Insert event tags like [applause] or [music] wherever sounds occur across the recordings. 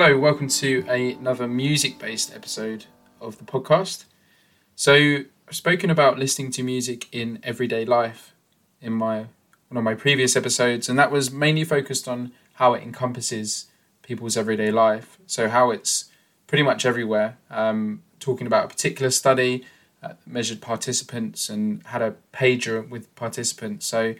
Hello, welcome to another music based episode of the podcast. So, I've spoken about listening to music in everyday life in my one of my previous episodes, and that was mainly focused on how it encompasses people's everyday life. So, how it's pretty much everywhere. Um, talking about a particular study, uh, measured participants, and had a pager with participants. So,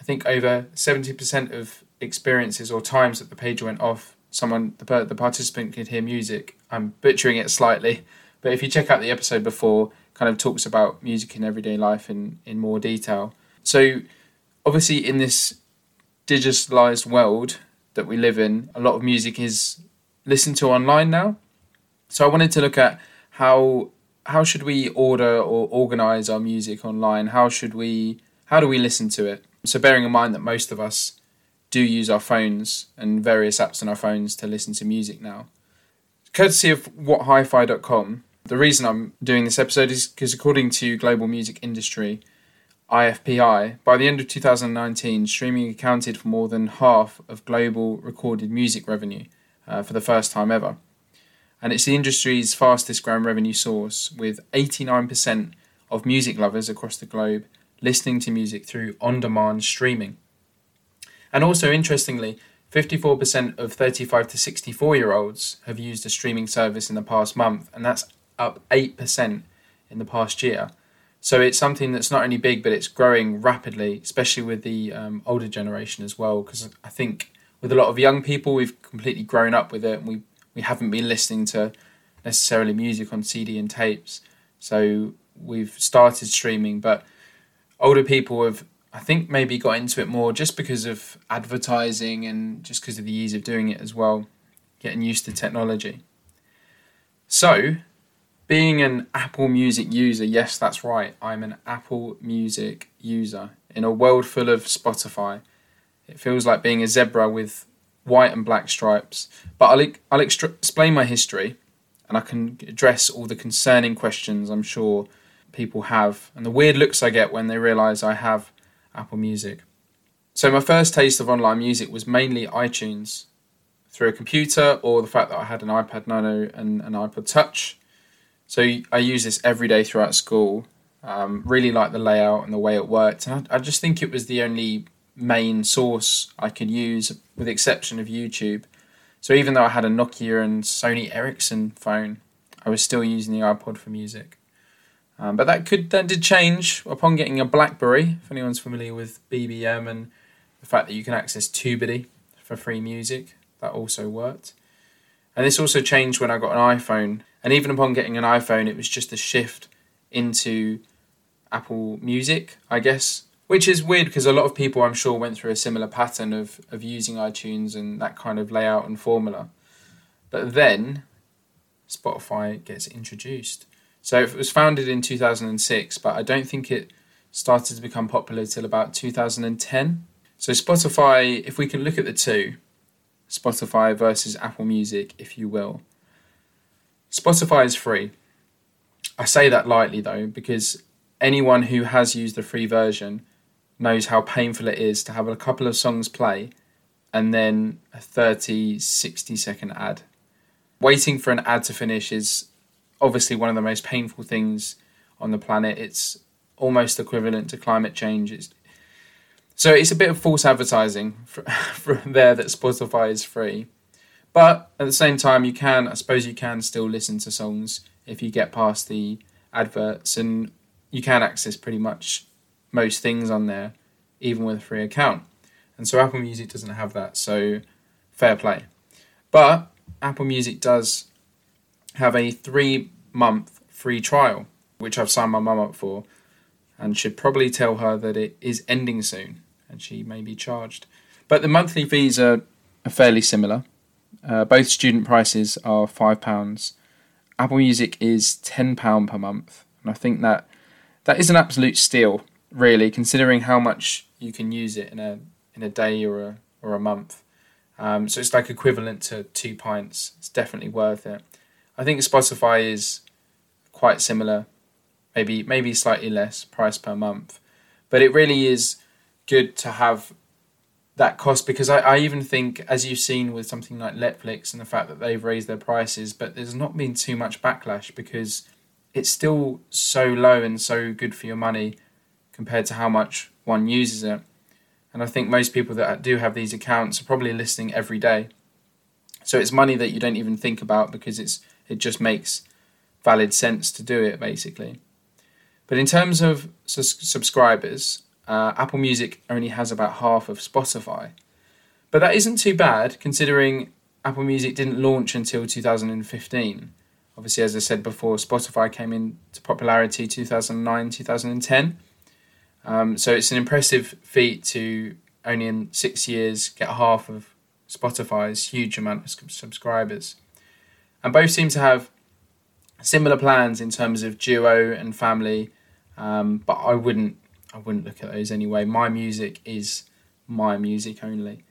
I think over 70% of experiences or times that the pager went off someone the, the participant could hear music. I'm butchering it slightly, but if you check out the episode before, kind of talks about music in everyday life in in more detail. So obviously in this digitalized world that we live in, a lot of music is listened to online now. So I wanted to look at how how should we order or organize our music online? How should we how do we listen to it? So bearing in mind that most of us do use our phones and various apps on our phones to listen to music now. Courtesy of whathifi.com, the reason I'm doing this episode is because according to Global Music Industry, IFPI, by the end of 2019, streaming accounted for more than half of global recorded music revenue uh, for the first time ever. And it's the industry's fastest growing revenue source, with 89% of music lovers across the globe listening to music through on demand streaming. And also, interestingly, 54% of 35 to 64 year olds have used a streaming service in the past month, and that's up 8% in the past year. So it's something that's not only big, but it's growing rapidly, especially with the um, older generation as well. Because I think with a lot of young people, we've completely grown up with it, and we we haven't been listening to necessarily music on CD and tapes. So we've started streaming, but older people have I think maybe got into it more just because of advertising and just because of the ease of doing it as well, getting used to technology. So, being an Apple Music user, yes, that's right, I'm an Apple Music user. In a world full of Spotify, it feels like being a zebra with white and black stripes. But I'll, I'll extra- explain my history and I can address all the concerning questions I'm sure people have and the weird looks I get when they realise I have Apple Music. So my first taste of online music was mainly iTunes through a computer or the fact that I had an iPod Nano and an iPod Touch. So I use this every day throughout school. Um, really like the layout and the way it worked. And I, I just think it was the only main source I could use, with the exception of YouTube. So even though I had a Nokia and Sony Ericsson phone, I was still using the iPod for music. Um, but that could that did change upon getting a BlackBerry. If anyone's familiar with BBM and the fact that you can access TubeBuddy for free music, that also worked. And this also changed when I got an iPhone. And even upon getting an iPhone, it was just a shift into Apple Music, I guess. Which is weird because a lot of people, I'm sure, went through a similar pattern of, of using iTunes and that kind of layout and formula. But then Spotify gets introduced. So it was founded in 2006, but I don't think it started to become popular till about 2010. So Spotify, if we can look at the two, Spotify versus Apple Music, if you will. Spotify is free. I say that lightly though, because anyone who has used the free version knows how painful it is to have a couple of songs play and then a 30, 60 second ad. Waiting for an ad to finish is obviously one of the most painful things on the planet. It's almost equivalent to climate change. It's, so it's a bit of false advertising from [laughs] there that Spotify is free. But at the same time, you can, I suppose, you can still listen to songs if you get past the adverts, and you can access pretty much most things on there, even with a free account. And so Apple Music doesn't have that, so fair play. But Apple Music does have a three month free trial, which I've signed my mum up for, and should probably tell her that it is ending soon and she may be charged. But the monthly fees are, are fairly similar. Uh, both student prices are £5. Apple Music is £10 per month, and I think that that is an absolute steal, really, considering how much you can use it in a in a day or a or a month. Um, so it's like equivalent to two pints. It's definitely worth it. I think Spotify is quite similar, maybe maybe slightly less price per month, but it really is good to have that cost because I, I even think, as you've seen with something like Netflix and the fact that they've raised their prices, but there's not been too much backlash because it's still so low and so good for your money compared to how much one uses it. And I think most people that do have these accounts are probably listening every day. So it's money that you don't even think about because it's it just makes valid sense to do it basically. But in terms of subscribers, uh, Apple Music only has about half of Spotify. But that isn't too bad considering Apple Music didn't launch until 2015. Obviously, as I said before, Spotify came into popularity 2009 2010. Um, so it's an impressive feat to only in six years get half of Spotify's huge amount of subscribers. And both seem to have similar plans in terms of duo and family, um, but I wouldn't I wouldn't look at those anyway. My music is my music only.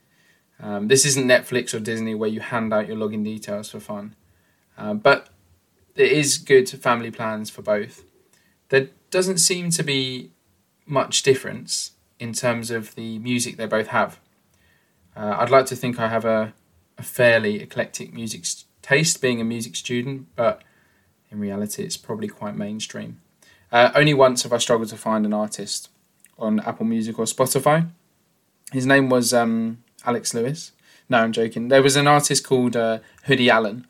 Um, this isn't Netflix or Disney where you hand out your login details for fun, uh, but it is good family plans for both. There doesn't seem to be much difference in terms of the music they both have. Uh, I'd like to think I have a, a fairly eclectic music taste, being a music student, but in reality, it's probably quite mainstream. Uh, only once have I struggled to find an artist on Apple Music or Spotify. His name was um, Alex Lewis. No, I'm joking. There was an artist called uh, Hoodie Allen,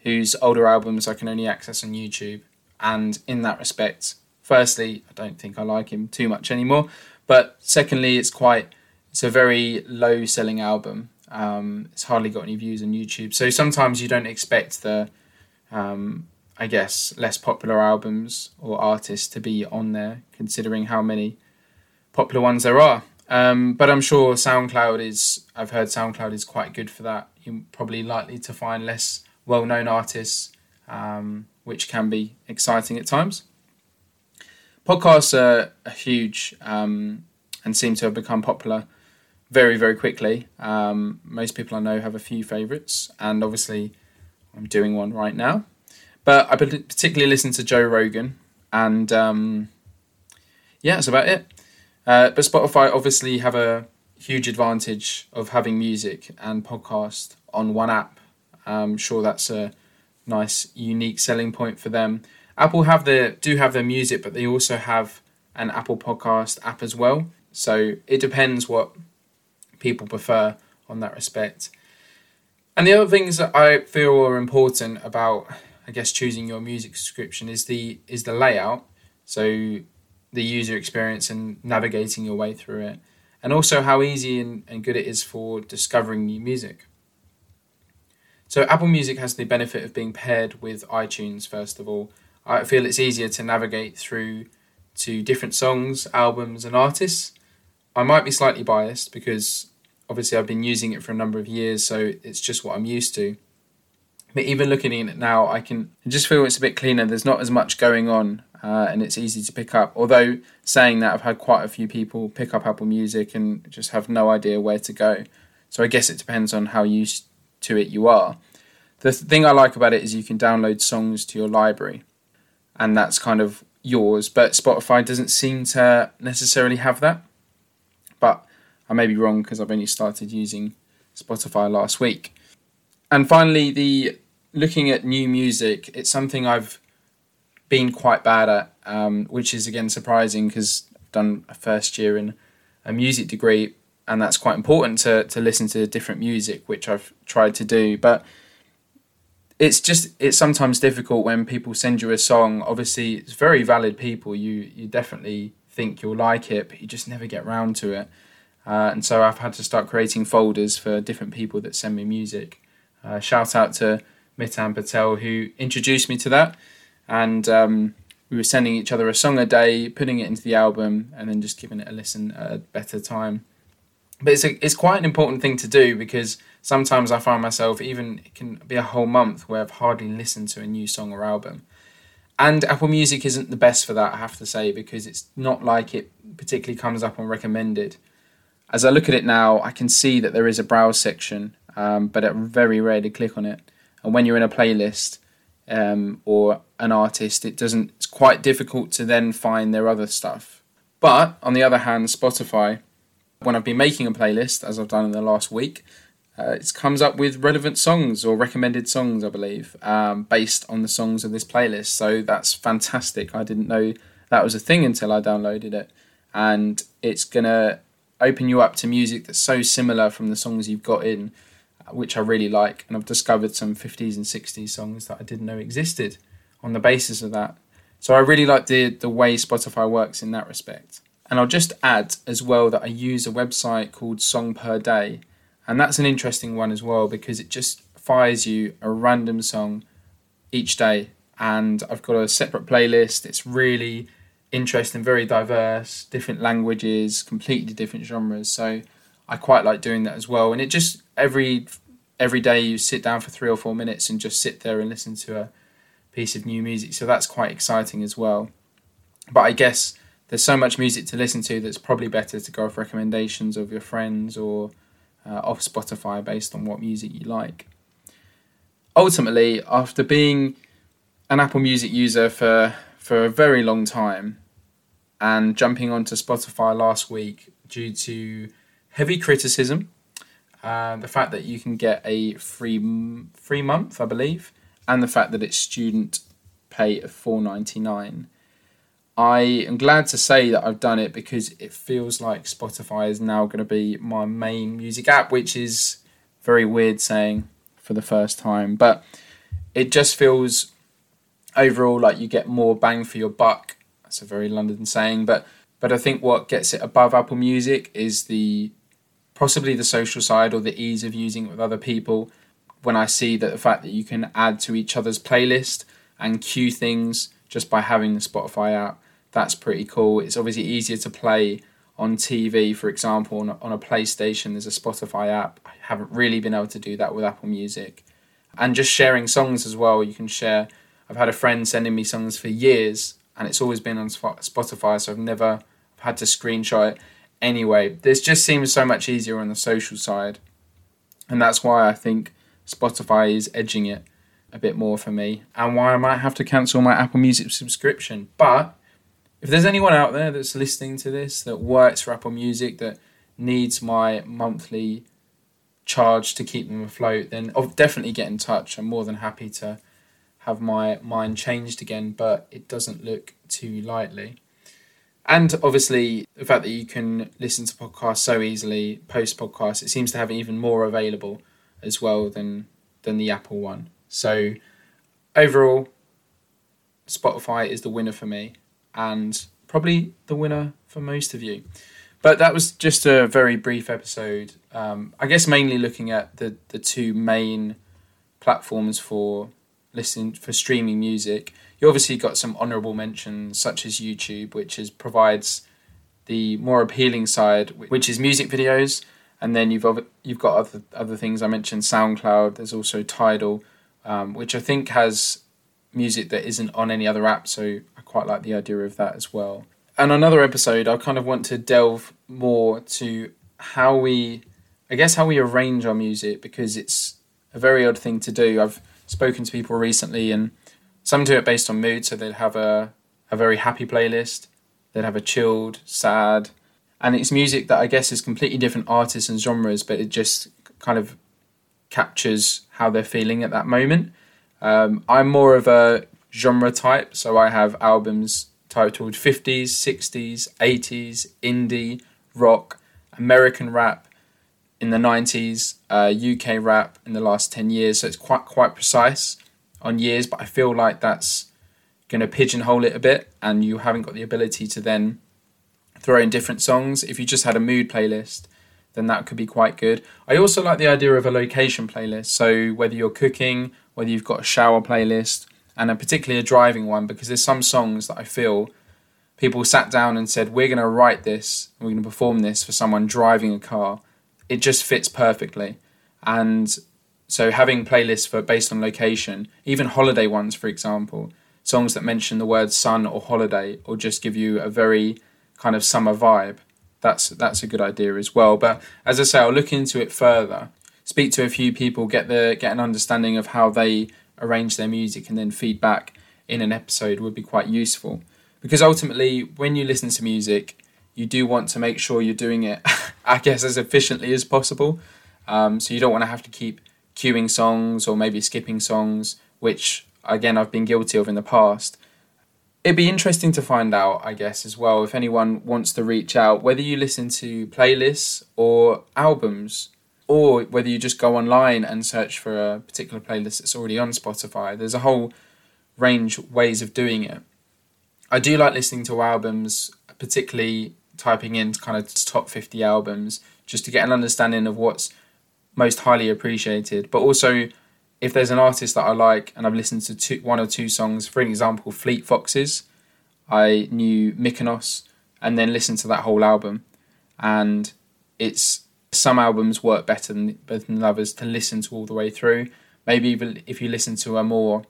whose older albums I can only access on YouTube. And in that respect, firstly, I don't think I like him too much anymore. But secondly, it's quite it's a very low selling album. Um, it's hardly got any views on YouTube. So sometimes you don't expect the um, I guess, less popular albums or artists to be on there, considering how many popular ones there are. Um, but I'm sure SoundCloud is, I've heard SoundCloud is quite good for that. You're probably likely to find less well known artists, um, which can be exciting at times. Podcasts are, are huge um, and seem to have become popular very, very quickly. Um, most people I know have a few favourites, and obviously, I'm doing one right now. But I particularly listen to Joe Rogan, and um, yeah, that's about it. Uh, but Spotify obviously have a huge advantage of having music and podcast on one app. I'm sure that's a nice, unique selling point for them. Apple have their do have their music, but they also have an Apple Podcast app as well. So it depends what people prefer on that respect. And the other things that I feel are important about I guess choosing your music subscription is the is the layout. So the user experience and navigating your way through it, and also how easy and, and good it is for discovering new music. So Apple Music has the benefit of being paired with iTunes. First of all, I feel it's easier to navigate through to different songs, albums, and artists. I might be slightly biased because obviously I've been using it for a number of years, so it's just what I'm used to. But even looking at it now, I can just feel it's a bit cleaner. There's not as much going on, uh, and it's easy to pick up. Although saying that, I've had quite a few people pick up Apple Music and just have no idea where to go. So I guess it depends on how used to it you are. The thing I like about it is you can download songs to your library, and that's kind of yours. But Spotify doesn't seem to necessarily have that. But I may be wrong because I've only started using Spotify last week. And finally, the looking at new music, it's something I've been quite bad at, um, which is again surprising because I've done a first year in a music degree, and that's quite important to to listen to different music, which I've tried to do, but it's just it's sometimes difficult when people send you a song. Obviously, it's very valid people. You you definitely think you'll like it, but you just never get round to it. Uh, and so I've had to start creating folders for different people that send me music. Uh, shout out to Mitan Patel, who introduced me to that. And um, we were sending each other a song a day, putting it into the album, and then just giving it a listen at a better time. But it's, a, it's quite an important thing to do because sometimes I find myself, even it can be a whole month where I've hardly listened to a new song or album. And Apple Music isn't the best for that, I have to say, because it's not like it particularly comes up on recommended. As I look at it now, I can see that there is a browse section, um, but I very rarely click on it. And when you're in a playlist um, or an artist, it doesn't. It's quite difficult to then find their other stuff. But on the other hand, Spotify, when I've been making a playlist, as I've done in the last week, uh, it comes up with relevant songs or recommended songs, I believe, um, based on the songs of this playlist. So that's fantastic. I didn't know that was a thing until I downloaded it. And it's to open you up to music that's so similar from the songs you've got in, uh, which I really like. And I've discovered some 50s and 60s songs that I didn't know existed on the basis of that. So I really like the, the way Spotify works in that respect. And I'll just add as well that I use a website called Song Per Day and that's an interesting one as well because it just fires you a random song each day. And I've got a separate playlist. It's really interesting, very diverse, different languages, completely different genres. So I quite like doing that as well. And it just every every day you sit down for three or four minutes and just sit there and listen to a piece of new music. So that's quite exciting as well. But I guess there's so much music to listen to that's probably better to go off recommendations of your friends or uh, off Spotify based on what music you like. Ultimately, after being an Apple Music user for, for a very long time and jumping onto Spotify last week due to heavy criticism, uh, the fact that you can get a free free month, I believe, and the fact that it's student pay of four ninety nine. I am glad to say that I've done it because it feels like Spotify is now going to be my main music app, which is very weird saying for the first time, but it just feels overall like you get more bang for your buck. That's a very London saying, but but I think what gets it above Apple Music is the possibly the social side or the ease of using it with other people. When I see that the fact that you can add to each other's playlist and queue things just by having the Spotify app that's pretty cool. It's obviously easier to play on TV, for example, on a, on a PlayStation. There's a Spotify app. I haven't really been able to do that with Apple Music, and just sharing songs as well. You can share. I've had a friend sending me songs for years, and it's always been on Spotify, so I've never had to screenshot it. Anyway, this just seems so much easier on the social side, and that's why I think Spotify is edging it a bit more for me, and why I might have to cancel my Apple Music subscription. But if there's anyone out there that's listening to this that works for Apple Music that needs my monthly charge to keep them afloat, then definitely get in touch. I'm more than happy to have my mind changed again, but it doesn't look too lightly. And obviously, the fact that you can listen to podcasts so easily, post podcasts, it seems to have even more available as well than than the Apple one. So overall, Spotify is the winner for me and probably the winner for most of you. But that was just a very brief episode. Um, I guess mainly looking at the, the two main platforms for listening for streaming music. You obviously got some honourable mentions such as YouTube, which is provides the more appealing side, which is music videos, and then you've you've got other other things I mentioned. SoundCloud. There's also Tidal, um, which I think has music that isn't on any other app. So I quite like the idea of that as well. And another episode, I kind of want to delve more to how we, I guess, how we arrange our music because it's a very odd thing to do. I've spoken to people recently, and some do it based on mood. So they'd have a a very happy playlist, they'd have a chilled, sad, and it's music that I guess is completely different artists and genres, but it just kind of captures how they're feeling at that moment. Um, I'm more of a genre type. So I have albums titled 50s, 60s, 80s, indie, rock, American rap in the 90s, uh, UK rap in the last 10 years. So it's quite quite precise on years, but I feel like that's going to pigeonhole it a bit, and you haven't got the ability to then throw in different songs. If you just had a mood playlist, then that could be quite good. I also like the idea of a location playlist. So whether you're cooking, whether you've got a shower playlist, and a particularly a driving one because there's some songs that I feel people sat down and said we're going to write this we're going to perform this for someone driving a car it just fits perfectly and so having playlists for based on location even holiday ones for example songs that mention the word sun or holiday or just give you a very kind of summer vibe that's that's a good idea as well but as i say i'll look into it further speak to a few people get the get an understanding of how they arrange their music and then feedback in an episode would be quite useful. Because ultimately, when you listen to music, you do want to make sure you're doing it, [laughs] I guess, as efficiently as possible. Um, so you don't want to have to keep queuing songs or maybe skipping songs, which again I've been guilty of in the past. It'd be interesting to find out, I guess, as well, if anyone wants to reach out, whether you listen to playlists or albums, or whether you just go online and search for a particular playlist that's already on Spotify. There's a whole range ways of doing it. I do like listening to albums, particularly typing in kind of top 50 albums, just to get an understanding of what's most highly appreciated. But also, if there's an artist that I like and I've listened to two, one or two songs, for example, Fleet Foxes, I knew Mykonos and then listened to that whole album. And it's some albums work better than, better than others to listen to all the way through. Maybe even if you listen to a more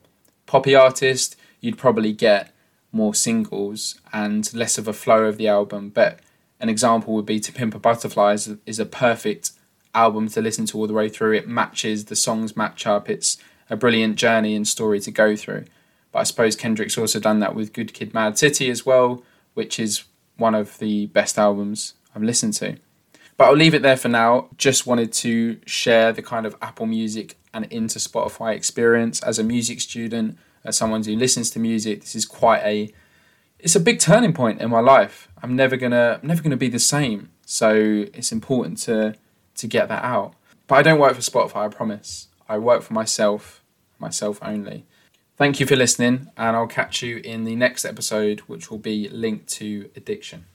poppy artist, you'd probably get more singles and less of a flow of the album. But an example would be To Pimp a Butterfly is, is a perfect album to listen to all the way through. It matches, the songs match up. It's a brilliant journey and story to go through. But I suppose Kendrick's also done that with Good Kid Mad City as well, which is one of the best albums I've listened to. But I'll leave it there for now. Just wanted to share the kind of Apple Music and into Spotify experience as a music student, as someone who listens to music. This is quite a it's a big turning point in my life. I'm never gonna I'm never gonna be the same. So it's important to to get that out. But I don't work for Spotify, I promise. I work for myself, myself only. Thank you for listening, and I'll catch you in the next episode, which will be linked to addiction.